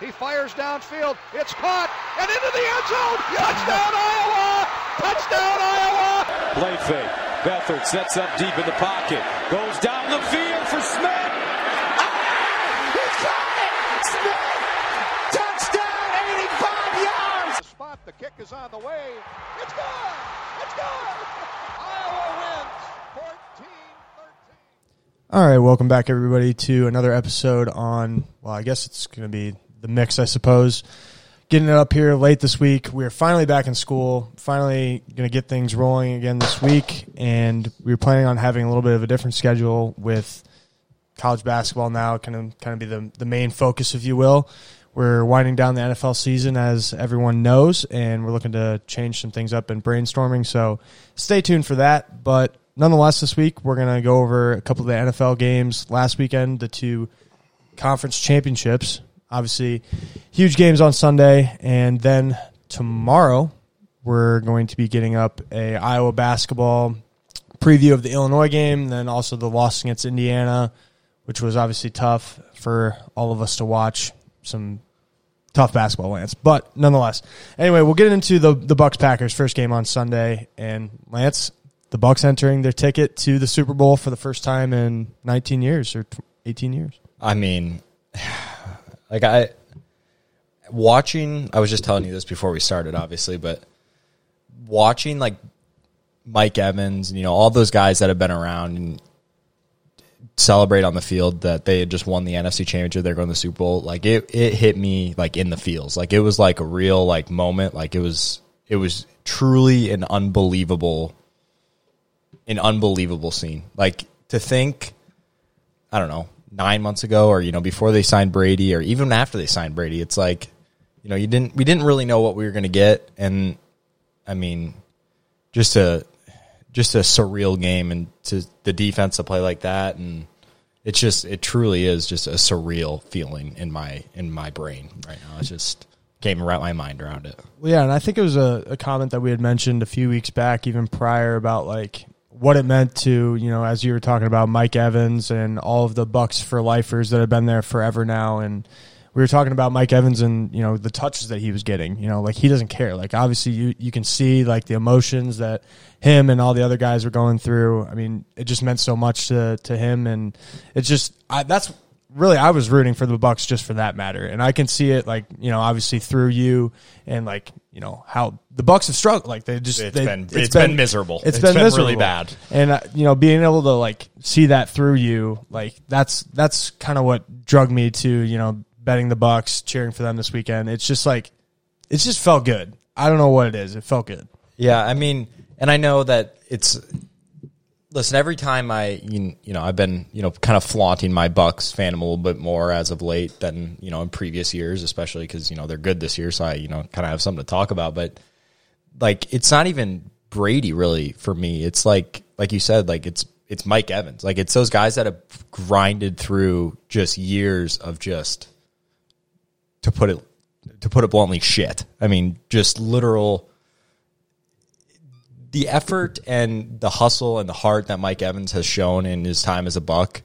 He fires downfield. It's caught and into the end zone. Touchdown Iowa! Touchdown Iowa! Play fake. Beathard sets up deep in the pocket. Goes down the field for Smith. Ah! He caught it! Smith! Touchdown, 85 yards! The spot, the kick is on the way. It's good! It's good! Iowa wins 14 13. All right, welcome back everybody to another episode on. Well, I guess it's going to be the mix, I suppose. Getting it up here late this week. We're finally back in school. Finally going to get things rolling again this week, and we were planning on having a little bit of a different schedule with college basketball now, kind of kind of be the the main focus, if you will. We're winding down the NFL season, as everyone knows, and we're looking to change some things up and brainstorming. So stay tuned for that. But nonetheless, this week we're going to go over a couple of the NFL games last weekend, the two conference championships. Obviously, huge games on Sunday, and then tomorrow we're going to be getting up a Iowa basketball preview of the Illinois game, then also the loss against Indiana, which was obviously tough for all of us to watch. Some tough basketball, Lance, but nonetheless. Anyway, we'll get into the the Bucks Packers first game on Sunday, and Lance, the Bucks entering their ticket to the Super Bowl for the first time in 19 years or 18 years. I mean, like I watching. I was just telling you this before we started, obviously, but watching like Mike Evans and you know all those guys that have been around and celebrate on the field that they had just won the NFC Championship. They're going to the Super Bowl. Like it, it hit me like in the feels. Like it was like a real like moment. Like it was, it was truly an unbelievable, an unbelievable scene. Like to think, I don't know, nine months ago or you know before they signed Brady or even after they signed Brady, it's like, you know, you didn't, we didn't really know what we were going to get, and I mean, just a just a surreal game and to the defense to play like that and it's just it truly is just a surreal feeling in my in my brain right now. It's just can't wrap my mind around it. Well, yeah, and I think it was a, a comment that we had mentioned a few weeks back, even prior, about like what it meant to you know, as you were talking about Mike Evans and all of the Bucks for lifers that have been there forever now, and we were talking about Mike Evans and you know the touches that he was getting. You know, like he doesn't care. Like obviously you you can see like the emotions that him and all the other guys were going through. I mean, it just meant so much to to him, and it's just I, that's really I was rooting for the Bucks just for that matter, and I can see it like you know obviously through you and like you know how the Bucks have struggled. Like they just It's they, been- it's been miserable. It's It's been, been miserable. really bad. and uh, you know being able to like see that through you, like that's that's kind of what drug me to you know betting the Bucks, cheering for them this weekend. It's just like it just felt good. I don't know what it is. It felt good. Yeah, I mean, and I know that it's. Listen, every time I, you know, I've been, you know, kind of flaunting my Bucks fandom a little bit more as of late than you know in previous years, especially because you know they're good this year, so I, you know, kind of have something to talk about. But like, it's not even Brady really for me. It's like, like you said, like it's it's Mike Evans. Like it's those guys that have grinded through just years of just to put it to put it bluntly, shit. I mean, just literal the effort and the hustle and the heart that Mike Evans has shown in his time as a buck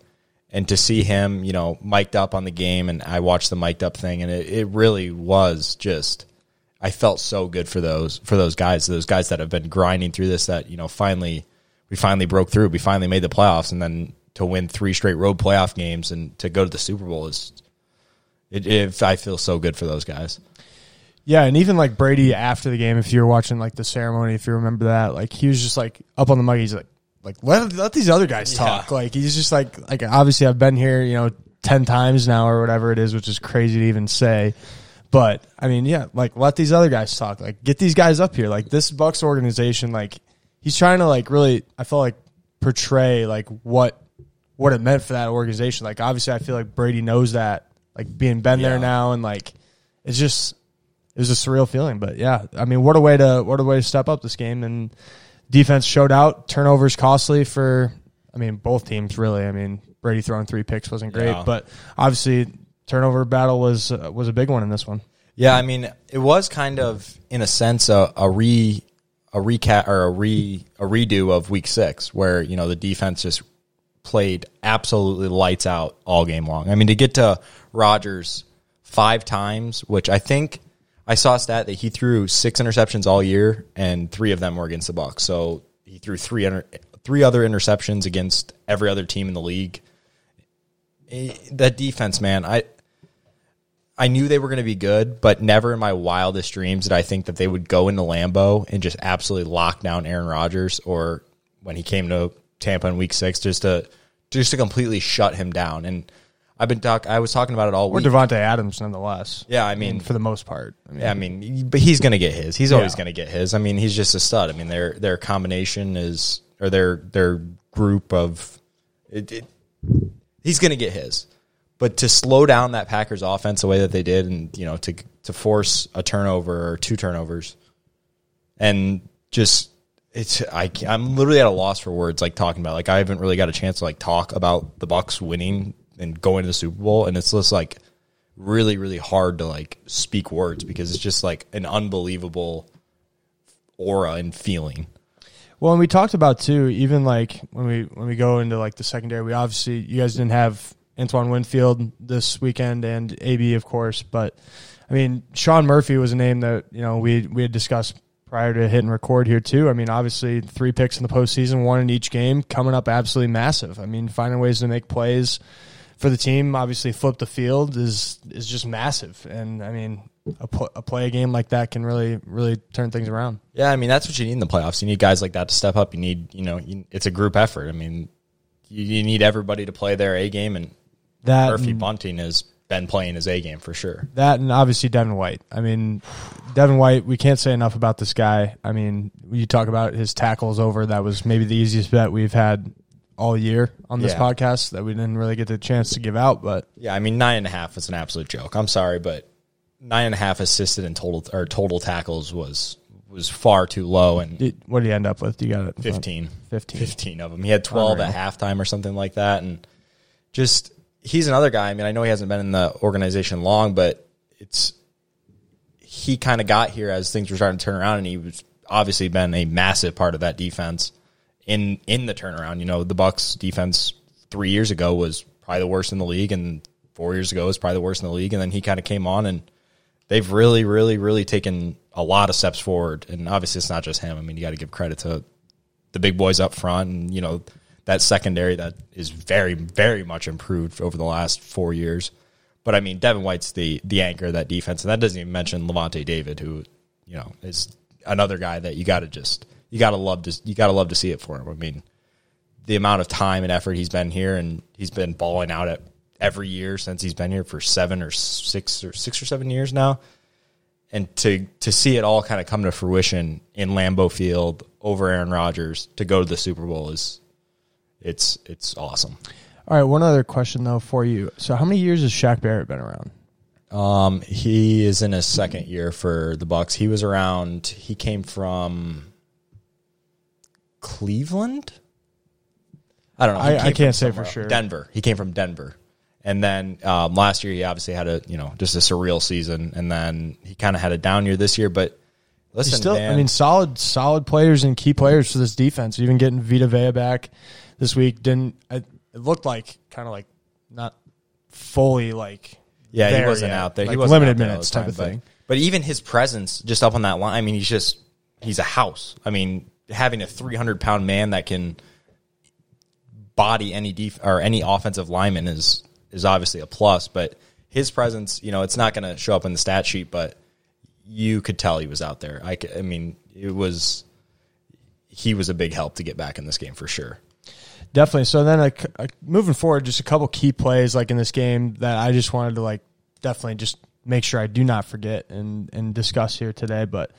and to see him, you know, mic'd up on the game and I watched the mic'd up thing and it, it really was just I felt so good for those for those guys, those guys that have been grinding through this that, you know, finally we finally broke through. We finally made the playoffs and then to win three straight road playoff games and to go to the Super Bowl is it, it I feel so good for those guys. Yeah, and even like Brady after the game, if you were watching like the ceremony, if you remember that, like he was just like up on the mic. He's like, like let let these other guys talk. Yeah. Like he's just like like obviously I've been here, you know, ten times now or whatever it is, which is crazy to even say. But I mean, yeah, like let these other guys talk. Like get these guys up here. Like this Bucks organization, like he's trying to like really. I felt like portray like what what it meant for that organization. Like obviously, I feel like Brady knows that. Like being been there now and like it's just it was a surreal feeling. But yeah, I mean, what a way to what a way to step up this game and defense showed out. Turnovers costly for I mean both teams really. I mean Brady throwing three picks wasn't great, Yeah. but obviously turnover battle was uh, was a big one in this one. Yeah, I mean, it was kind of in a sense a, a re a recap or a re a redo of week six, where you know the defense just played absolutely lights out all game long. I mean, to get to Rodgers five times, which I think I saw a stat that he threw six interceptions all year, and three of them were against the Bucks. So he threw three three other interceptions against every other team in the league. Eh, That defense, man, I I knew they were going to be good, but never in my wildest dreams did I think that they would go into Lambeau and just absolutely lock down Aaron Rodgers, or when he came to Tampa in Week Six, just to just to completely shut him down. And I've been talk. I was talking about it all Or week. Davante Adams, nonetheless. Yeah, I mean, for the most part. I mean, yeah, I mean, but he's going to get his. He's always Yeah. going to get his. I mean, he's just a stud. I mean, their their combination is or their their group of it, it, he's going to get his. But to slow down that Packers offense the way that they did, and you know, to to force a turnover or two turnovers, and just it's I can't, I'm literally at a loss for words. Like talking about like I haven't really got a chance to like talk about the Bucks winning and going to the Super Bowl, and it's just like really really hard to like speak words because it's just like an unbelievable aura and feeling. Well, and we talked about too, even like when we when we go into like the secondary, we obviously you guys didn't have Antoine Winfield this weekend and AB of course, but I mean Sean Murphy was a name that you know we we had discussed prior to hitting record here too. I mean, obviously three picks in the postseason, one in each game, coming up absolutely massive. I mean, finding ways to make plays for the team, obviously flip the field is is just massive. And I mean, a, pl- a play a game like that can really really turn things around. Yeah, I mean that's what you need in the playoffs. You need guys like that to step up. You need you know you, it's a group effort. I mean you, you need everybody to play their A game, and That Murphy and- Bunting has been playing his A game for sure. That and obviously Devin White. I mean, Devin White. We can't say enough about this guy. I mean, you talk about his tackles over. That was maybe the easiest bet we've had all year on this Yeah. podcast that we didn't really get the chance to give out. But Yeah, I mean nine and a half is an absolute joke. I'm sorry, but nine and a half assisted and total or total tackles was was far too low and it, what did he end up with? You got it. 15. 15. 15 of them. He had 12 Unreal. at halftime or something like that. And just, he's another guy. I mean, I know he hasn't been in the organization long, but it's, he kind of got here as things were starting to turn around and he was obviously been a massive part of that defense in, in the turnaround. You know, the Bucks defense three years ago was probably the worst in the league and four years ago was probably the worst in the league. And then he kind of came on and they've really, really, really taken a lot of steps forward. And obviously it's not just him. I mean, you got to give credit to the big boys up front and you know that secondary that is very very much improved over the last four years but i mean devin white's the the anchor of that defense and that doesn't even mention lavonte david who you know is another guy that you got to just you got to love to you got to love to see it for him i mean the amount of time and effort he's been here and he's been balling out at every year since he's been here for seven or six or six or seven years now and to to see it all kind of come to fruition in Lambeau Field over Aaron Rodgers to go to the Super Bowl is it's it's awesome. all right, one other question though for you. So, how many years has Shaq Barrett been around? Um, he is in his second year for the Bucks. He was around. He came from Cleveland. I don't know. I- I can't say for sure. Denver. He came from Denver, and then um, last year he obviously had a you know just a surreal season, and then he kind of had a down year this year. But listen, He's still, man, I mean, solid, solid players and key players for this defense. Even getting Vita Vea back this week didn't. It looked like kind of like not fully like. Yeah, he wasn't yet. out there. Like he wasn't limited out there minutes type of but- thing. But even his presence just up on that line, I mean, he's just he's a house. I mean, having a 300 pound man that can body any def- or any offensive lineman is is obviously a plus. But his presence, you know, it's not going to show up in the stat sheet, but you could tell he was out there. I mean, it was he was a big help to get back in this game for sure. Definitely. So then, like, uh, moving forward, just a couple key plays like in this game that I just wanted to like definitely just make sure I do not forget and and discuss here today. But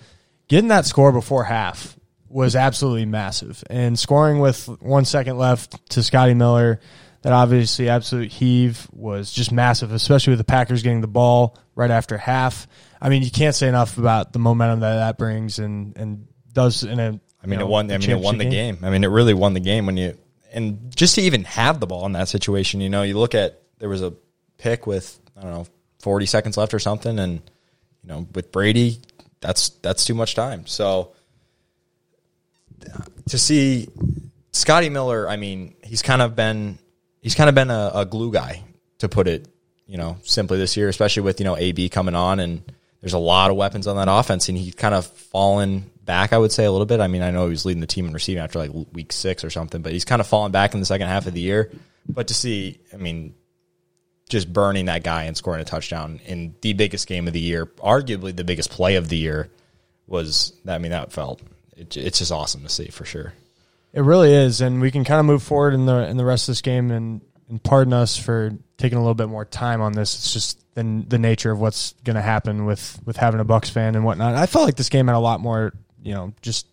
getting that score before half was absolutely massive, and scoring with one second left to Scotty Miller. That obviously absolute heave was just massive, especially with the Packers getting the ball right after half. I mean, you can't say enough about the momentum that that brings and and does in a. I mean, know, it won. I mean, it won the championship game. I mean, it really won the game when you and just to even have the ball in that situation. You know, you look at there was a pick with I don't know forty seconds left or something, and you know with Brady, that's that's too much time. So to see Scotty Miller, I mean, he's kind of been he's kind of been a, a glue guy to put it you know, simply this year, especially with you know AB coming on and there's a lot of weapons on that offense, and he's kind of fallen back. I would say a little bit. I mean, I know he was leading the team in receiving after like week six or something, but he's kind of fallen back in the second half of the year. But to see, I mean, just burning that guy and scoring a touchdown in the biggest game of the year, arguably the biggest play of the year, was that I mean that felt it, it's just awesome to see for sure. It really is, and we can kind of move forward in the in the rest of this game. And, and pardon us for taking a little bit more time on this. It's just the the nature of what's going to happen with with having a Bucks fan and whatnot. I felt like this game had a lot more, you know, just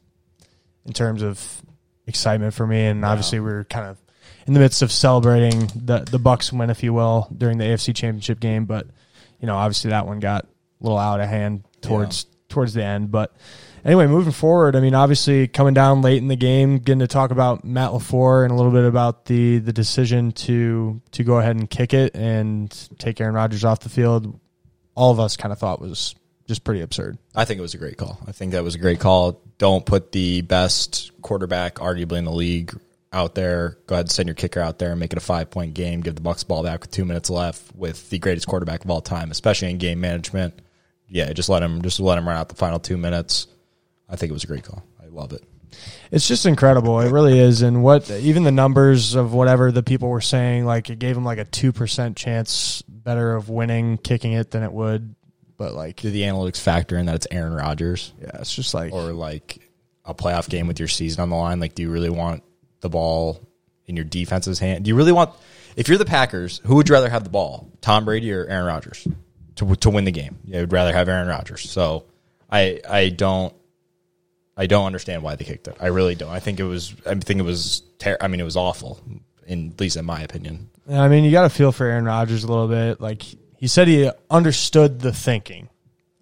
in terms of excitement for me. And obviously, we are kind of in the midst of celebrating the the Bucks win, if you will, during the AFC Championship game. But you know, obviously, that one got a little out of hand towards yeah. towards the end, but anyway, moving forward, I mean, obviously coming down late in the game, getting to talk about Matt LaFleur and a little bit about the the decision to to go ahead and kick it and take Aaron Rodgers off the field. All of us kind of thought was just pretty absurd. I think it was a great call. I think that was a great call. Don't put the best quarterback, arguably in the league, out there. Go ahead and send your kicker out there and make it a five point game. Give the Bucks ball back with two minutes left with the greatest quarterback of all time, especially in game management. Yeah, just let him just let him run out the final two minutes. I think it was a great call. I love it. It's just incredible. It really is. And what even the numbers of whatever the people were saying, like it gave him like a two percent chance better of winning kicking it than it would. But like, do the analytics factor in that it's Aaron Rodgers? Yeah, it's just like or like a playoff game with your season on the line. Like, do you really want the ball in your defense's hand? Do you really want if you're the Packers, who would you rather have the ball, Tom Brady or Aaron Rodgers, to to win the game? You would rather have Aaron Rodgers. So I I don't I don't understand why they kicked it. I really don't. I think it was. I think it was. Ter- I mean, it was awful. In at least in my opinion. I mean, you got to feel for Aaron Rodgers a little bit. Like he said, he understood the thinking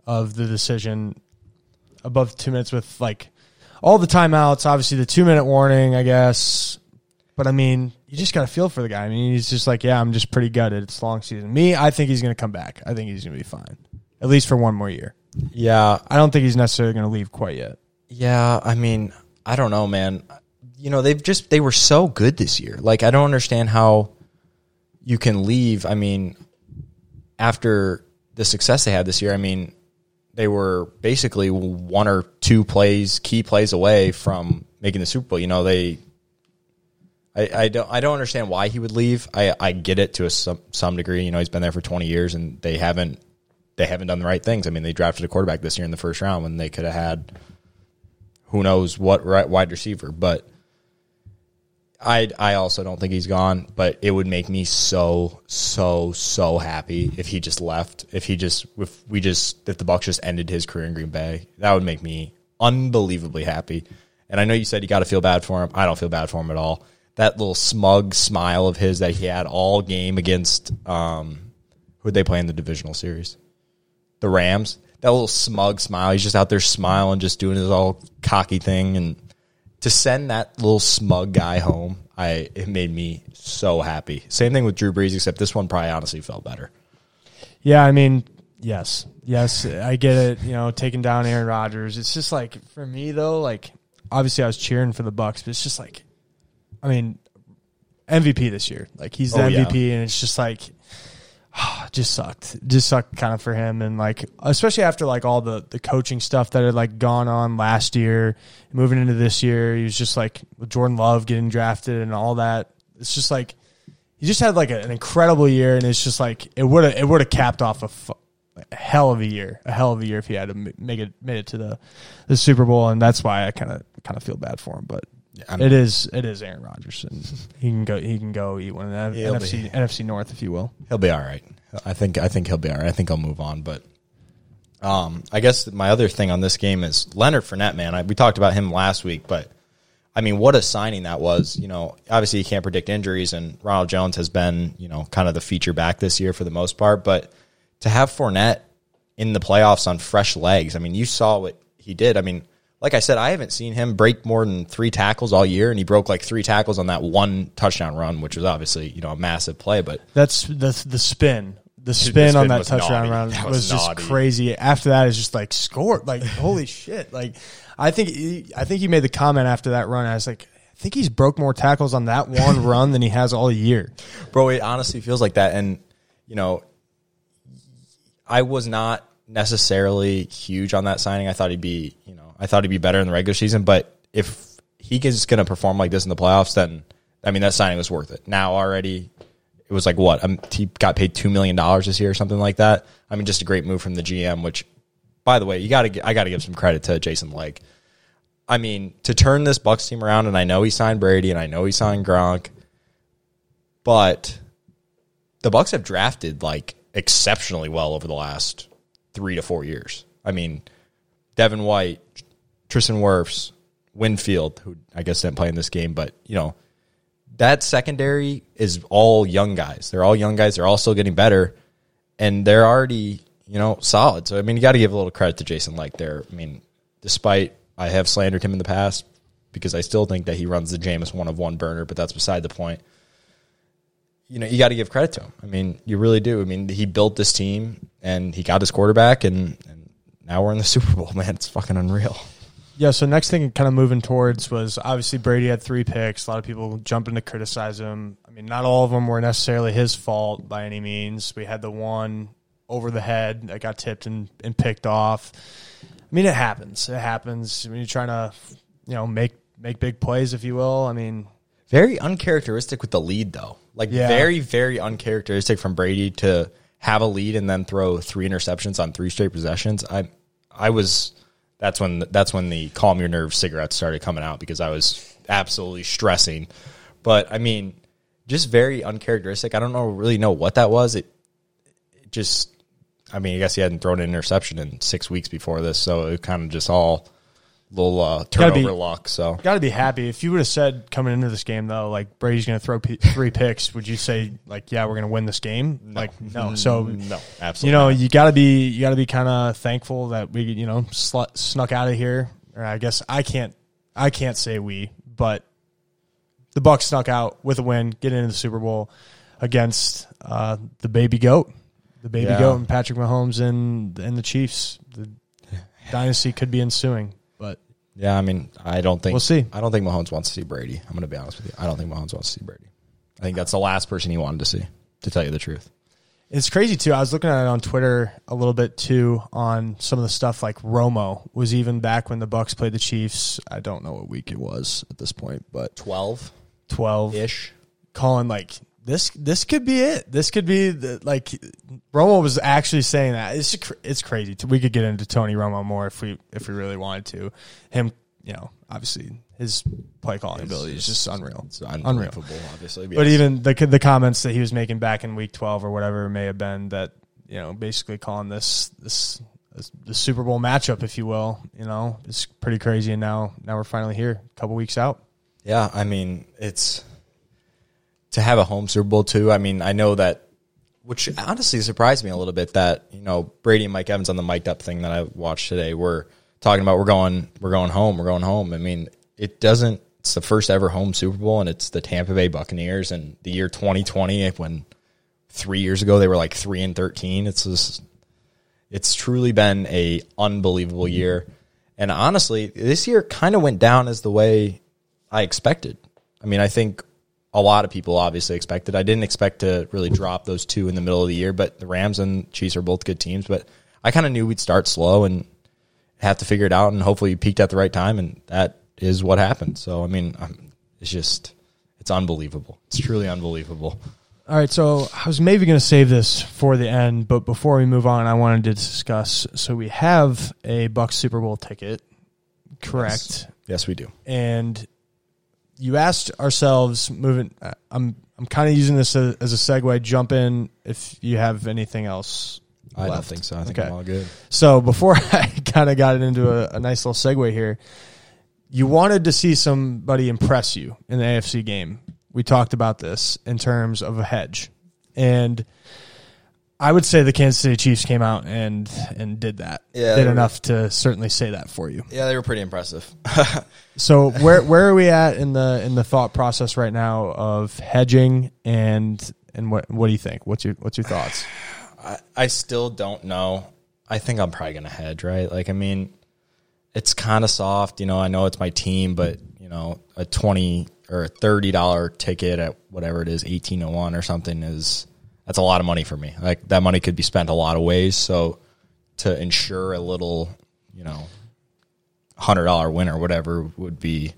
of the decision above two minutes with like all the timeouts. Obviously, the two minute warning, I guess. But I mean, you just got to feel for the guy. I mean, he's just like, yeah, I'm just pretty gutted. It's long season. Me, I think he's going to come back. I think he's going to be fine, at least for one more year. Yeah, I don't think he's necessarily going to leave quite yet. Yeah, I mean, I don't know, man. You know, they've just they were so good this year. Like I don't understand how you can leave. I mean, after the success they had this year, I mean, they were basically one or two plays, key plays away from making the Super Bowl. You know, they I, I don't I don't understand why he would leave. I, I get it to a some some degree. You know, he's been there for twenty years and they haven't they haven't done the right things. I mean, they drafted a quarterback this year in the first round when they could have had who knows what right wide receiver. But I I also don't think he's gone. But it would make me so so so happy if he just left. If he just if we just if the Bucks just ended his career in Green Bay, that would make me unbelievably happy. And I know you said you got to feel bad for him. I don't feel bad for him at all. That little smug smile of his that he had all game against um, who they play in the divisional series, the Rams that little smug smile. He's just out there smiling, just doing his all cocky thing, and to send that little smug guy home, I it made me so happy. Same thing with Drew Brees, except this one probably honestly felt better. Yeah, I mean, yes, yes, I get it. You know, taking down Aaron Rodgers. It's just like for me though, like obviously I was cheering for the Bucks, but it's just like, I mean, MVP this year. Like he's the oh, MVP, yeah. and it's just like just sucked. Just sucked kind of for him and like especially after like all the the coaching stuff that had like gone on last year, moving into this year, he was just like with Jordan Love getting drafted and all that. It's just like he just had like a, an incredible year and it's just like it would have it would have capped off a, a hell of a year, a hell of a year if he had to make it made it to the the Super Bowl and that's why I kind of kind of feel bad for him, but it is it is Aaron Rodgers, and he can go he can go eat one of the NFC be. NFC North, if you will. He'll be all right. I think I think he'll be all right. I think I'll move on, but um, I guess my other thing on this game is Leonard Fournette. Man, I, we talked about him last week, but I mean, what a signing that was. You know, obviously you can't predict injuries, and Ronald Jones has been you know kind of the feature back this year for the most part, but to have Fournette in the playoffs on fresh legs, I mean, you saw what he did. I mean like I said, I haven't seen him break more than three tackles all year, and he broke like three tackles on that one touchdown run, which was obviously you know a massive play. But that's the the spin. The spin, the spin on that touchdown run was, was just crazy. After that, is just like score, like holy shit! Like I think he, I think he made the comment after that run. I was like, I think he's broke more tackles on that one run than he has all year. Bro, it honestly feels like that. And you know, I was not necessarily huge on that signing. I thought he'd be, you know, I thought he'd be better in the regular season. But if he is going to perform like this in the playoffs, then I mean that signing was worth it. Now already, it was like what um, he got paid two million dollars this year or something like that. I mean, just a great move from the GM. Which, by the way, you got to I got to give some credit to Jason Licht. I mean, to turn this Bucks team around, and I know he signed Brady, and I know he signed Gronk, but the Bucks have drafted like exceptionally well over the last three to four years. I mean, Devin White, Tristan Wirfs, Winfield, who I guess didn't play in this game, but you know, that secondary is all young guys. They're all young guys. They're all still getting better, and they're already you know solid. So I mean, you got to give a little credit to Jason Licht there. I mean, despite I have slandered him in the past because I still think that he runs the Jameis one of one burner, but that's beside the point. You know, you got to give credit to him. I mean, you really do. I mean, he built this team and he got his quarterback, and, and now we're in the Super Bowl. Man, it's fucking unreal. Yeah, so next thing kind of moving towards was obviously Brady had three picks. A lot of people jumping to criticize him. I mean, not all of them were necessarily his fault by any means. We had the one over the head that got tipped and, and picked off. I mean, it happens. It happens when you're trying to, you know, make make big plays, if you will. I mean, Very uncharacteristic with the lead, though. Like Yeah. very, very uncharacteristic from Brady to have a lead and then throw three interceptions on three straight possessions. I, I was. That's when that's when the calm your nerves cigarettes started coming out because I was absolutely stressing. But I mean, just very uncharacteristic. I don't know really know what that was. It, it just. I mean, I guess he hadn't thrown an interception in six weeks before this, so it kind of just all little uh, Gotta be- turnover luck. So got to be happy. If you would have said coming into this game though, like Brady's going to throw p- three picks, would you say like, yeah, we're going to win this game? Like, no. So no, absolutely. you know, not. you got to be you got to be kind of thankful that we you know sl- snuck out of here. Or I guess I can't I can't say we, but the Bucks snuck out with a win, get into the Super Bowl against uh, the baby goat, the baby Yeah. goat, and Patrick Mahomes and and the Chiefs. The dynasty could be ensuing, Yeah, I mean, I don't think We'll see. I don't think Mahomes wants to see Brady. I'm going to be honest with you. I don't think Mahomes wants to see Brady. I think that's the last person he wanted to see. To tell you the truth, It's crazy too. I was looking at it on Twitter a little bit too on some of the stuff like Romo was even back when the Bucks played the Chiefs. I don't know what week it was at this point, but twelve 12 ish. calling like this this could be it. This could be the, like Romo was actually saying that. It's it's crazy. We could get into Tony Romo more if we if we really wanted to. Him, you know, obviously his play calling ability is just unreal. It's unreal. obviously. But yes. even the the comments that he was making back in week twelve or whatever it may have been that you know basically calling this this, this the Super Bowl matchup, if you will, you know, it's pretty crazy. And now now we're finally here, a couple weeks out. Yeah, I mean, it's to have a home Super Bowl too. I mean, I know that, which honestly surprised me a little bit that you know Brady and Mike Evans on the mic'd up thing that I watched today were talking about we're going we're going home we're going home. I mean, it doesn't. It's the first ever home Super Bowl, and it's the Tampa Bay Buccaneers, and the year 2020 when three years ago they were like three and 13. It's just it's truly been a unbelievable year. And honestly, this year kind of went down as the way I expected. I mean, I think a lot of people obviously expected. I didn't expect to really drop those two in the middle of the year, but the Rams and Chiefs are both good teams. But I kind of knew we'd start slow and have to figure it out, and hopefully, we peaked at the right time, and that is what happened. So, I mean, um, it's just it's unbelievable. It's truly unbelievable. All right, so I was maybe going to save this for the end, but before we move on, I wanted to discuss. So we have a Bucks Super Bowl ticket, correct? Yes, we do. And you asked ourselves, moving. uh, I'm I'm kind of using this as, as a segue. Jump in if you have anything else. I don't think so. I think Okay. I'm all good. So before I kind of got it into a, a nice little segue here, you wanted to see somebody impress you in the AFC game. We talked about this in terms of a hedge, and I would say the Kansas City Chiefs came out and and did that. Yeah, did they were- enough to certainly say that for you. Yeah, they were pretty impressive. So where where are we at in the in the thought process right now of hedging and and what what do you think? What's your what's your thoughts? I, I still don't know. I think I'm probably gonna hedge, right? Like, I mean, it's kind of soft, you know. I know it's my team, but you know, a twenty or a thirty dollar ticket at whatever it is, eighteen to one or something is that's a lot of money for me. Like that money could be spent a lot of ways. So to ensure a little, you know, hundred dollar win or whatever would be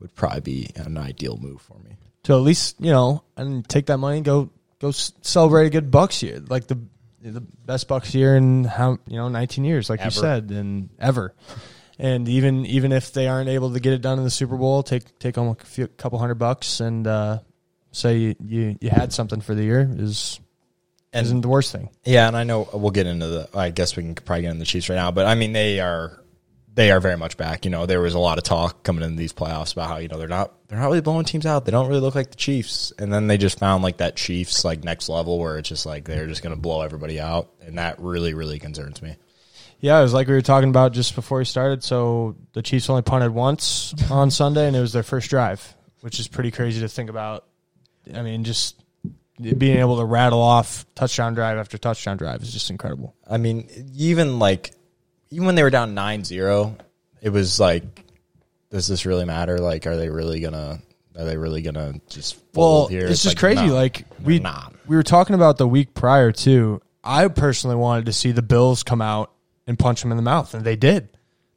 would probably be an ideal move for me. to at least you know and take that money and go go celebrate a good Bucks year, like the the best Bucks year in how you know 19 years, like you said, and ever. And even even if they aren't able to get it done in the Super Bowl, take take home a few, couple hundred bucks and uh, say you, you you had something for the year is And- isn't the worst thing. Yeah, and I know we'll get into the. I guess we can probably get into the Chiefs right now, but I mean they are they are very much back. You know, there was a lot of talk coming into these playoffs about how you know they're not they're not really blowing teams out. They don't really look like the Chiefs, and then they just found like that Chiefs like next level where it's just like they're just going to blow everybody out, and that really really concerns me. Yeah, it was like we were talking about just before we started. So the Chiefs only punted once on Sunday, and it was their first drive, which is pretty crazy to think about. I mean, just being able to rattle off touchdown drive after touchdown drive is just incredible. I mean, even like even when they were down 9-0, it was like, does this really matter? Like, are they really gonna? Are they really gonna just Well, here? it's, just crazy. no, like we not. we were talking about the week prior too. I personally wanted to see the Bills come out and punch them in the mouth, and they did.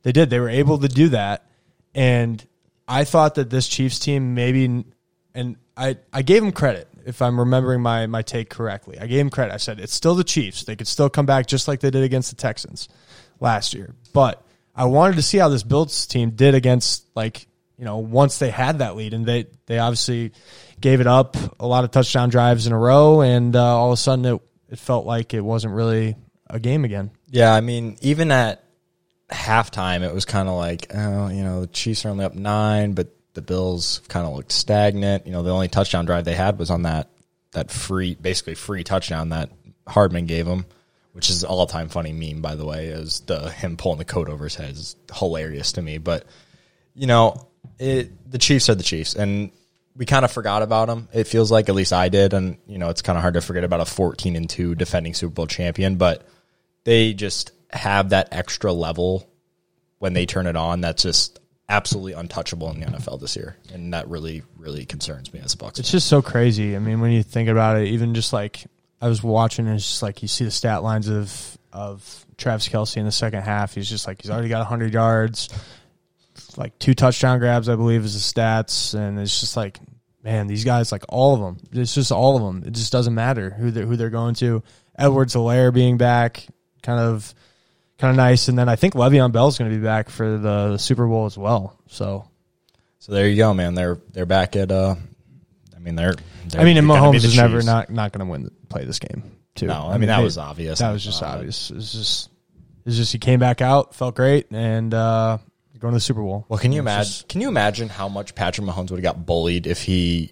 They did. They were able to do that, and I thought that this Chiefs team maybe, and I I gave them credit if I'm remembering my my take correctly. I gave him credit. I said it's still the Chiefs. They could still come back just like they did against the Texans last year, but I wanted to see how this Bills team did against like you know once they had that lead, and they they obviously gave it up a lot of touchdown drives in a row, and uh, all of a sudden it it felt like it wasn't really a game again. Yeah, I mean, even at halftime, it was kind of like, oh, you know, the Chiefs are only up nine, but the Bills kind of looked stagnant. You know, the only touchdown drive they had was on that that free, basically free touchdown that Hardman gave them, which is all time funny meme, by the way, is the him pulling the coat over his head is hilarious to me. But you know, it, the Chiefs are the Chiefs, and we kind of forgot about them. It feels like, at least I did, and you know, it's kind of hard to forget about a fourteen and two defending Super Bowl champion, but they just have that extra level when they turn it on. That's just absolutely untouchable in the NFL this year, and that really, really concerns me as a Bucks. It's fan. just so crazy. I mean, when you think about it, even just like I was watching, and it's just like you see the stat lines of of Travis Kelce in the second half. He's just like he's already got hundred yards, like two touchdown grabs, I believe, is the stats, and it's just like, man, these guys, like all of them, it's just all of them. It just doesn't matter who they're who they're going to. Edwards-Helaire being back, kind of. Kind of nice, and then I think Le'Veon Bell's going to be back for the, the Super Bowl as well. So so there you go, man. They're they're back at. uh I mean, they're. they're I mean, and Mahomes is never not not going to win play this game. Too. No, I mean, that they- was obvious. That was just Uh, obvious. It's just it's just he came back out, felt great, and uh, going to the Super Bowl. Well, can you imagine? just- Can you imagine how much Patrick Mahomes would have got bullied if he,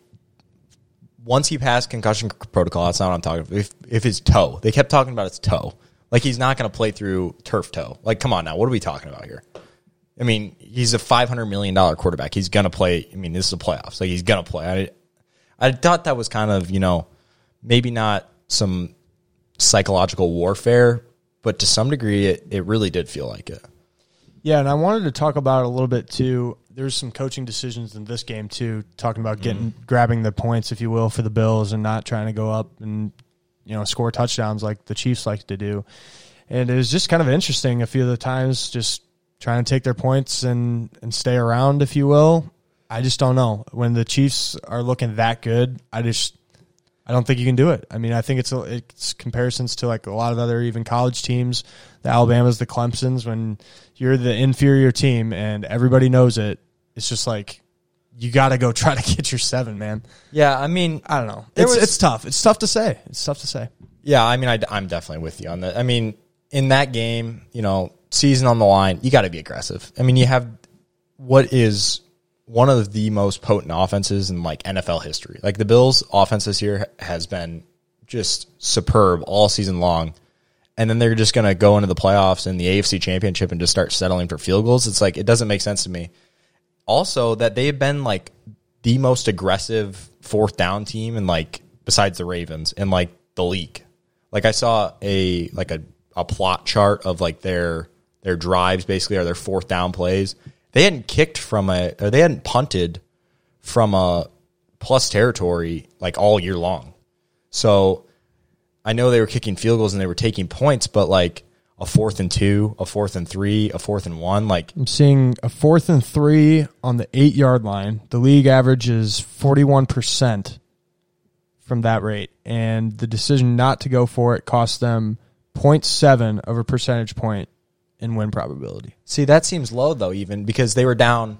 once he passed concussion protocol? That's not what I'm talking about. If if his toe, they kept talking about his toe, like he's not going to play through turf toe. Like, come on now, what are we talking about here? I mean, he's a 500 million dollar quarterback. He's going to play. I mean, this is the playoffs. Like, he's going to play. I, I thought that was kind of you know, maybe not some psychological warfare, but to some degree, it, it really did feel like it. Yeah, and I wanted to talk about it a little bit too. There's some coaching decisions in this game too, talking about getting mm-hmm. grabbing the points, if you will, for the Bills and not trying to go up and you know score touchdowns like the Chiefs like to do. And it was just kind of interesting a few of the times, just trying to take their points and and stay around, if you will. I just don't know when the Chiefs are looking that good. I just I don't think you can do it. I mean, I think it's a, it's comparisons to like a lot of other even college teams, the Alabamas, the Clemson's. When you're the inferior team and everybody knows it, it's just like you got to go try to get your seven, man. Yeah, I mean, I don't know. It's was- it's tough. It's tough to say. It's tough to say. Yeah, I mean, I, am definitely with you on that. I mean, in that game, you know, season on the line, you got to be aggressive. I mean, you have what is one of the most potent offenses in like NFL history. Like the Bills' offense this year has been just superb all season long. And then they're just going to go into the playoffs and the AFC championship and just start settling for field goals. It's like, it doesn't make sense to me. Also, that they've been like the most aggressive fourth down team and like besides the Ravens and like the league. Like I saw a like a, a plot chart of like their their drives basically are their fourth down plays. They hadn't kicked from a or they hadn't punted from a plus territory like all year long. So I know they were kicking field goals and they were taking points, but like a fourth and two, a fourth and three, a fourth and one, like I'm seeing a fourth and three on the eight yard line. The league average is 41% from that rate. And the decision not to go for it cost them 0.7 of a percentage point in win probability. See, that seems low though, even because they were down.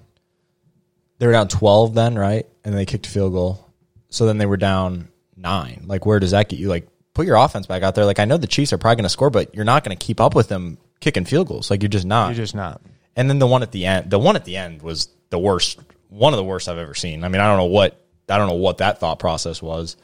They were down twelve then, right? And they kicked a field goal. So then they were down nine. Like, where does that get you? Like, put your offense back out there. Like, I know the Chiefs are probably going to score, but you're not going to keep up with them kicking field goals. Like, you're just not. You're just not. and then the one at the end, the one at the end was the worst. One of the worst I've ever seen. I mean, I don't know what I don't know what that thought process was.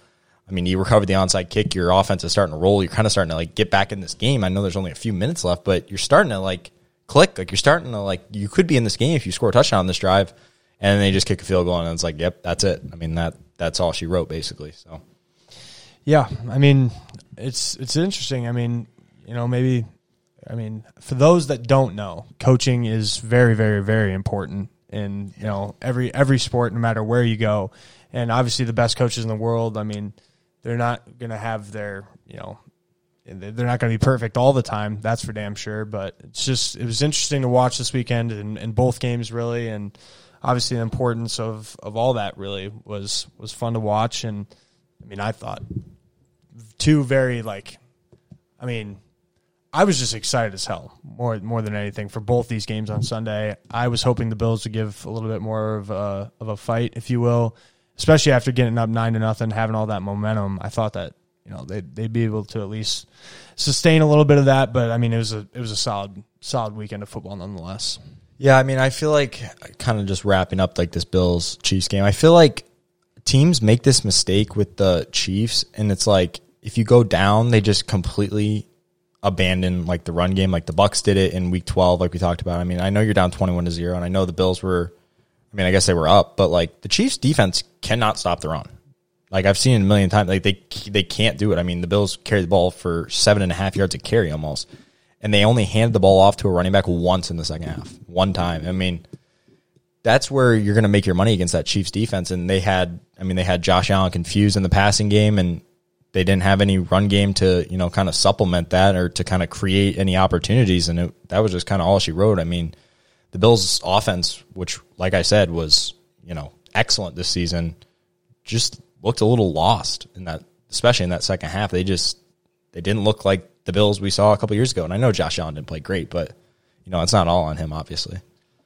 I mean, you recovered the onside kick. Your offense is starting to roll. You're kind of starting to like get back in this game. I know there's only a few minutes left, but you're starting to like click. Like you're starting to like you could be in this game if you score a touchdown on this drive, and then they just kick a field goal, and it's like, yep, that's it. I mean that that's all she wrote basically. So Yeah, I mean, it's it's interesting. I mean, you know, maybe I mean, for those that don't know, coaching is very very very important in, you know, every every sport no matter where you go. And obviously the best coaches in the world, I mean, they're not going to have their, you know, they're not going to be perfect all the time. That's for damn sure. But it's just it was interesting to watch this weekend in, in both games really, and obviously the importance of of all that really was was fun to watch. And I mean, I thought two very like, I mean, I was just excited as hell more more than anything for both these games on Sunday. I was hoping the Bills would give a little bit more of a of a fight, if you will, especially after getting up nine to nothing, having all that momentum. I thought that you know they'd they'd be able to at least sustain a little bit of that. But I mean, it was a it was a solid solid weekend of football nonetheless. Yeah, I mean, I feel like kind of just wrapping up like this Bills Chiefs game. I feel like teams make this mistake with the Chiefs, and it's like if you go down, they just completely abandon like the run game. Like the Bucks did it in Week 12, like we talked about. I mean, I know you're down 21 to zero, and I know the Bills were. I mean, I guess they were up, but like the Chiefs' defense cannot stop the run. Like I've seen it a million times. Like they they can't do it. I mean, the Bills carry the ball for seven and a half yards a carry almost and they only handed the ball off to a running back once in the second half, one time. I mean, that's where you're going to make your money against that Chiefs defense. And they had, I mean, they had Josh Allen confused in the passing game, and they didn't have any run game to, you know, kind of supplement that or to kind of create any opportunities. And it, that was just kind of all she wrote. I mean, the Bills' offense, which, like I said, was, you know, excellent this season, just looked a little lost in that, especially in that second half. They just, they didn't look like the Bills we saw a couple years ago. And I know Josh Allen didn't play great, but you know it's not all on him, obviously.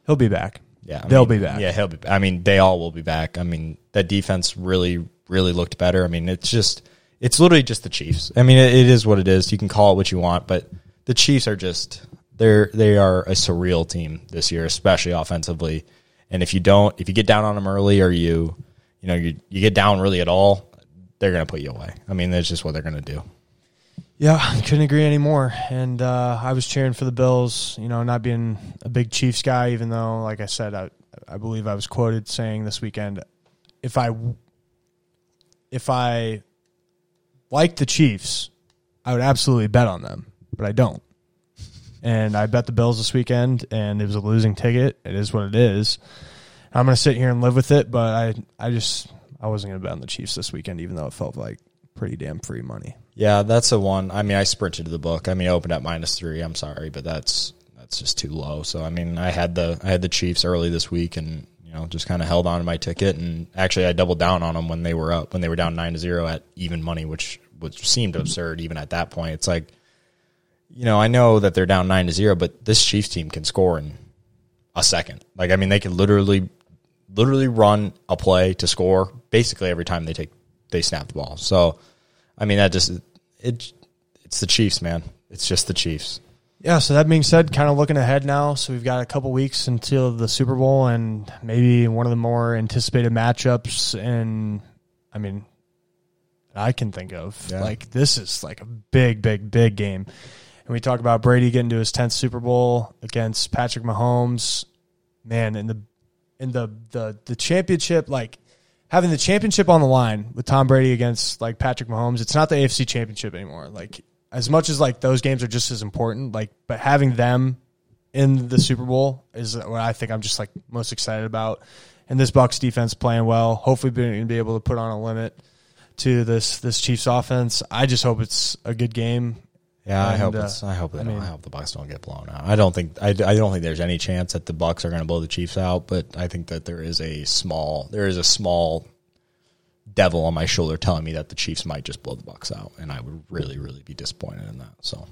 He'll be back. Yeah, I they'll mean, be back. Yeah, he'll be. I mean, they all will be back. I mean, that defense really, really looked better. I mean, it's just, it's literally just the Chiefs. I mean, it, it is what it is. You can call it what you want, but the Chiefs are just they're they are a surreal team this year, especially offensively. And if you don't, if you get down on them early, or you, you know, you you get down really at all, they're going to put you away. I mean, that's just what they're going to do. Yeah, couldn't agree anymore. And uh, I was cheering for the Bills. You know, not being a big Chiefs guy, even though, like I said, I, I believe I was quoted saying this weekend, if I if I like the Chiefs, I would absolutely bet on them, but I don't. And I bet the Bills this weekend, and it was a losing ticket. It is what it is. I'm going to sit here and live with it, but I I just I wasn't going to bet on the Chiefs this weekend, even though it felt like pretty damn free money. Yeah, that's a one. I mean, I sprinted to the book. I mean, I opened at minus three. I'm sorry, but that's that's just too low. So I mean, I had the I had the Chiefs early this week, and you know, just kind of held on to my ticket. And actually, I doubled down on them when they were up when they were down nine to zero at even money, which which seemed absurd even at that point. It's like, you know, I know that they're down nine to zero, but this Chiefs team can score in a second. Like, I mean, they can literally literally run a play to score basically every time they take they snap the ball. So, I mean, that just it it's the Chiefs, man. It's just the Chiefs. Yeah, so that being said, kind of looking ahead now. So we've got a couple weeks until the Super Bowl and maybe one of the more anticipated matchups. And I mean, I can think of Yeah. like this is like a big, big, big game. And we talk about Brady getting to his tenth Super Bowl against Patrick Mahomes. Man, in the in the the the championship, like having the championship on the line with Tom Brady against like Patrick Mahomes, it's not the AFC championship anymore. Like as much as like those games are just as important, like but having them in the Super Bowl is what I think I'm just like most excited about. And this Bucks defense playing well. Hopefully, going to be able to put on a limit to this this Chiefs offense. I just hope it's a good game. Yeah, I hope uh, it's. I hope they I don't. mean- I hope the Bucks don't get blown out. I don't think. I, I don't think there's any chance that the Bucks are going to blow the Chiefs out. But I think that there is a small. There is a small devil on my shoulder telling me that the Chiefs might just blow the Bucks out, and I would really, really be disappointed in that. So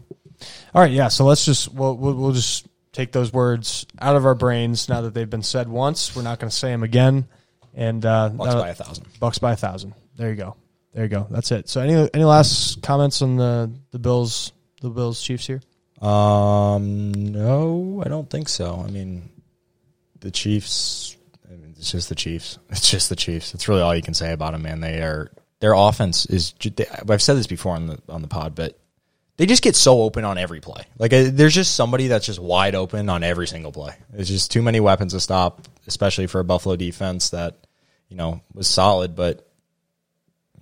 All right, yeah. So let's just we'll we'll, we'll just take those words out of our brains now that they've been said once. We're not going to say them again. And uh, Bucks by a thousand. Bucks by a thousand. There you go. There you go. That's it. So any any last comments on the the Bills the Bills Chiefs here? Um, no, I don't think so. I mean, the Chiefs. It's just the Chiefs. It's just the Chiefs. It's really all you can say about them, man. They are their offense is. They, I've said this before on the on the pod, but they just get so open on every play. Like uh, there's just somebody that's just wide open on every single play. It's just too many weapons to stop, especially for a Buffalo defense that you know was solid, but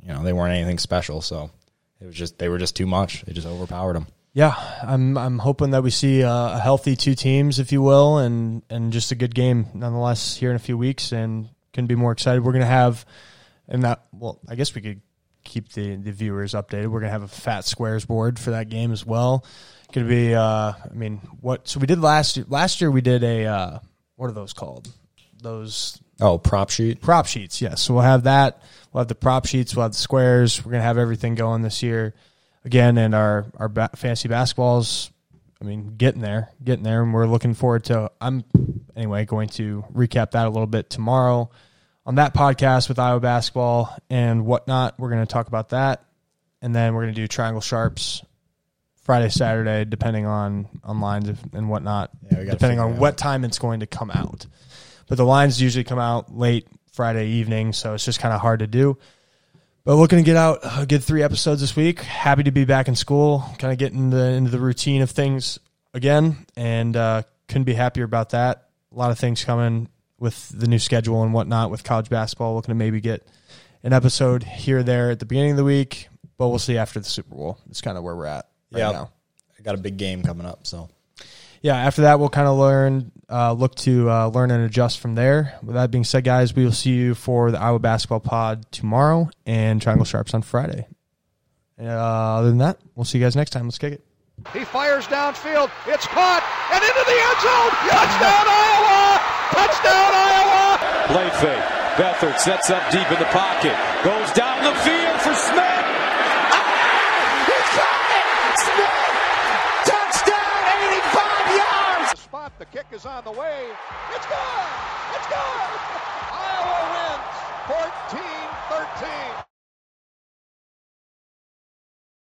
you know they weren't anything special. So it was just they were just too much. They just overpowered them. Yeah, I'm I'm hoping that we see a, a healthy two teams, if you will, and and just a good game nonetheless here in a few weeks, and couldn't be more excited. We're gonna have, and that well, I guess we could keep the the viewers updated. We're gonna have a fat squares board for that game as well. Gonna be, uh, I mean, what? So we did last year. Last year we did a uh, what are those called? Those Oh, prop sheet. prop sheets. Yes, so we'll have that. We'll have the prop sheets. We'll have the squares. We're gonna have everything going this year again, and our our ba- fantasy basketballs. I mean, getting there, getting there, and we're looking forward to. I'm anyway going to recap that a little bit tomorrow on that podcast with Iowa basketball and whatnot. We're going to talk about that, and then we're going to do triangle sharps Friday, Saturday, depending on on lines and whatnot. Yeah, depending on what time it's going to come out. But the lines usually come out late Friday evening, so it's just kind of hard to do. But looking to get out a good three episodes this week. Happy to be back in school, kind of getting the, into the routine of things again, and uh, couldn't be happier about that. A lot of things coming with the new schedule and whatnot with college basketball. Looking to maybe get an episode here or there at the beginning of the week, but we'll see after the Super Bowl. It's kind of where we're at right Yeah. now. I got a big game coming up, so yeah, after that, we'll kind of learn, uh, look to uh, learn and adjust from there. With that being said, guys, we will see you for the Iowa Basketball Pod tomorrow and Triangle Sharps on Friday. Uh, other than that, we'll see you guys next time. Let's kick it. He fires downfield. It's caught and into the end zone. Touchdown Iowa! Touchdown Iowa! Play fake. Beathard sets up deep in the pocket. Goes down the field kick is on the way. It's good. It's good. Iowa wins 14-13.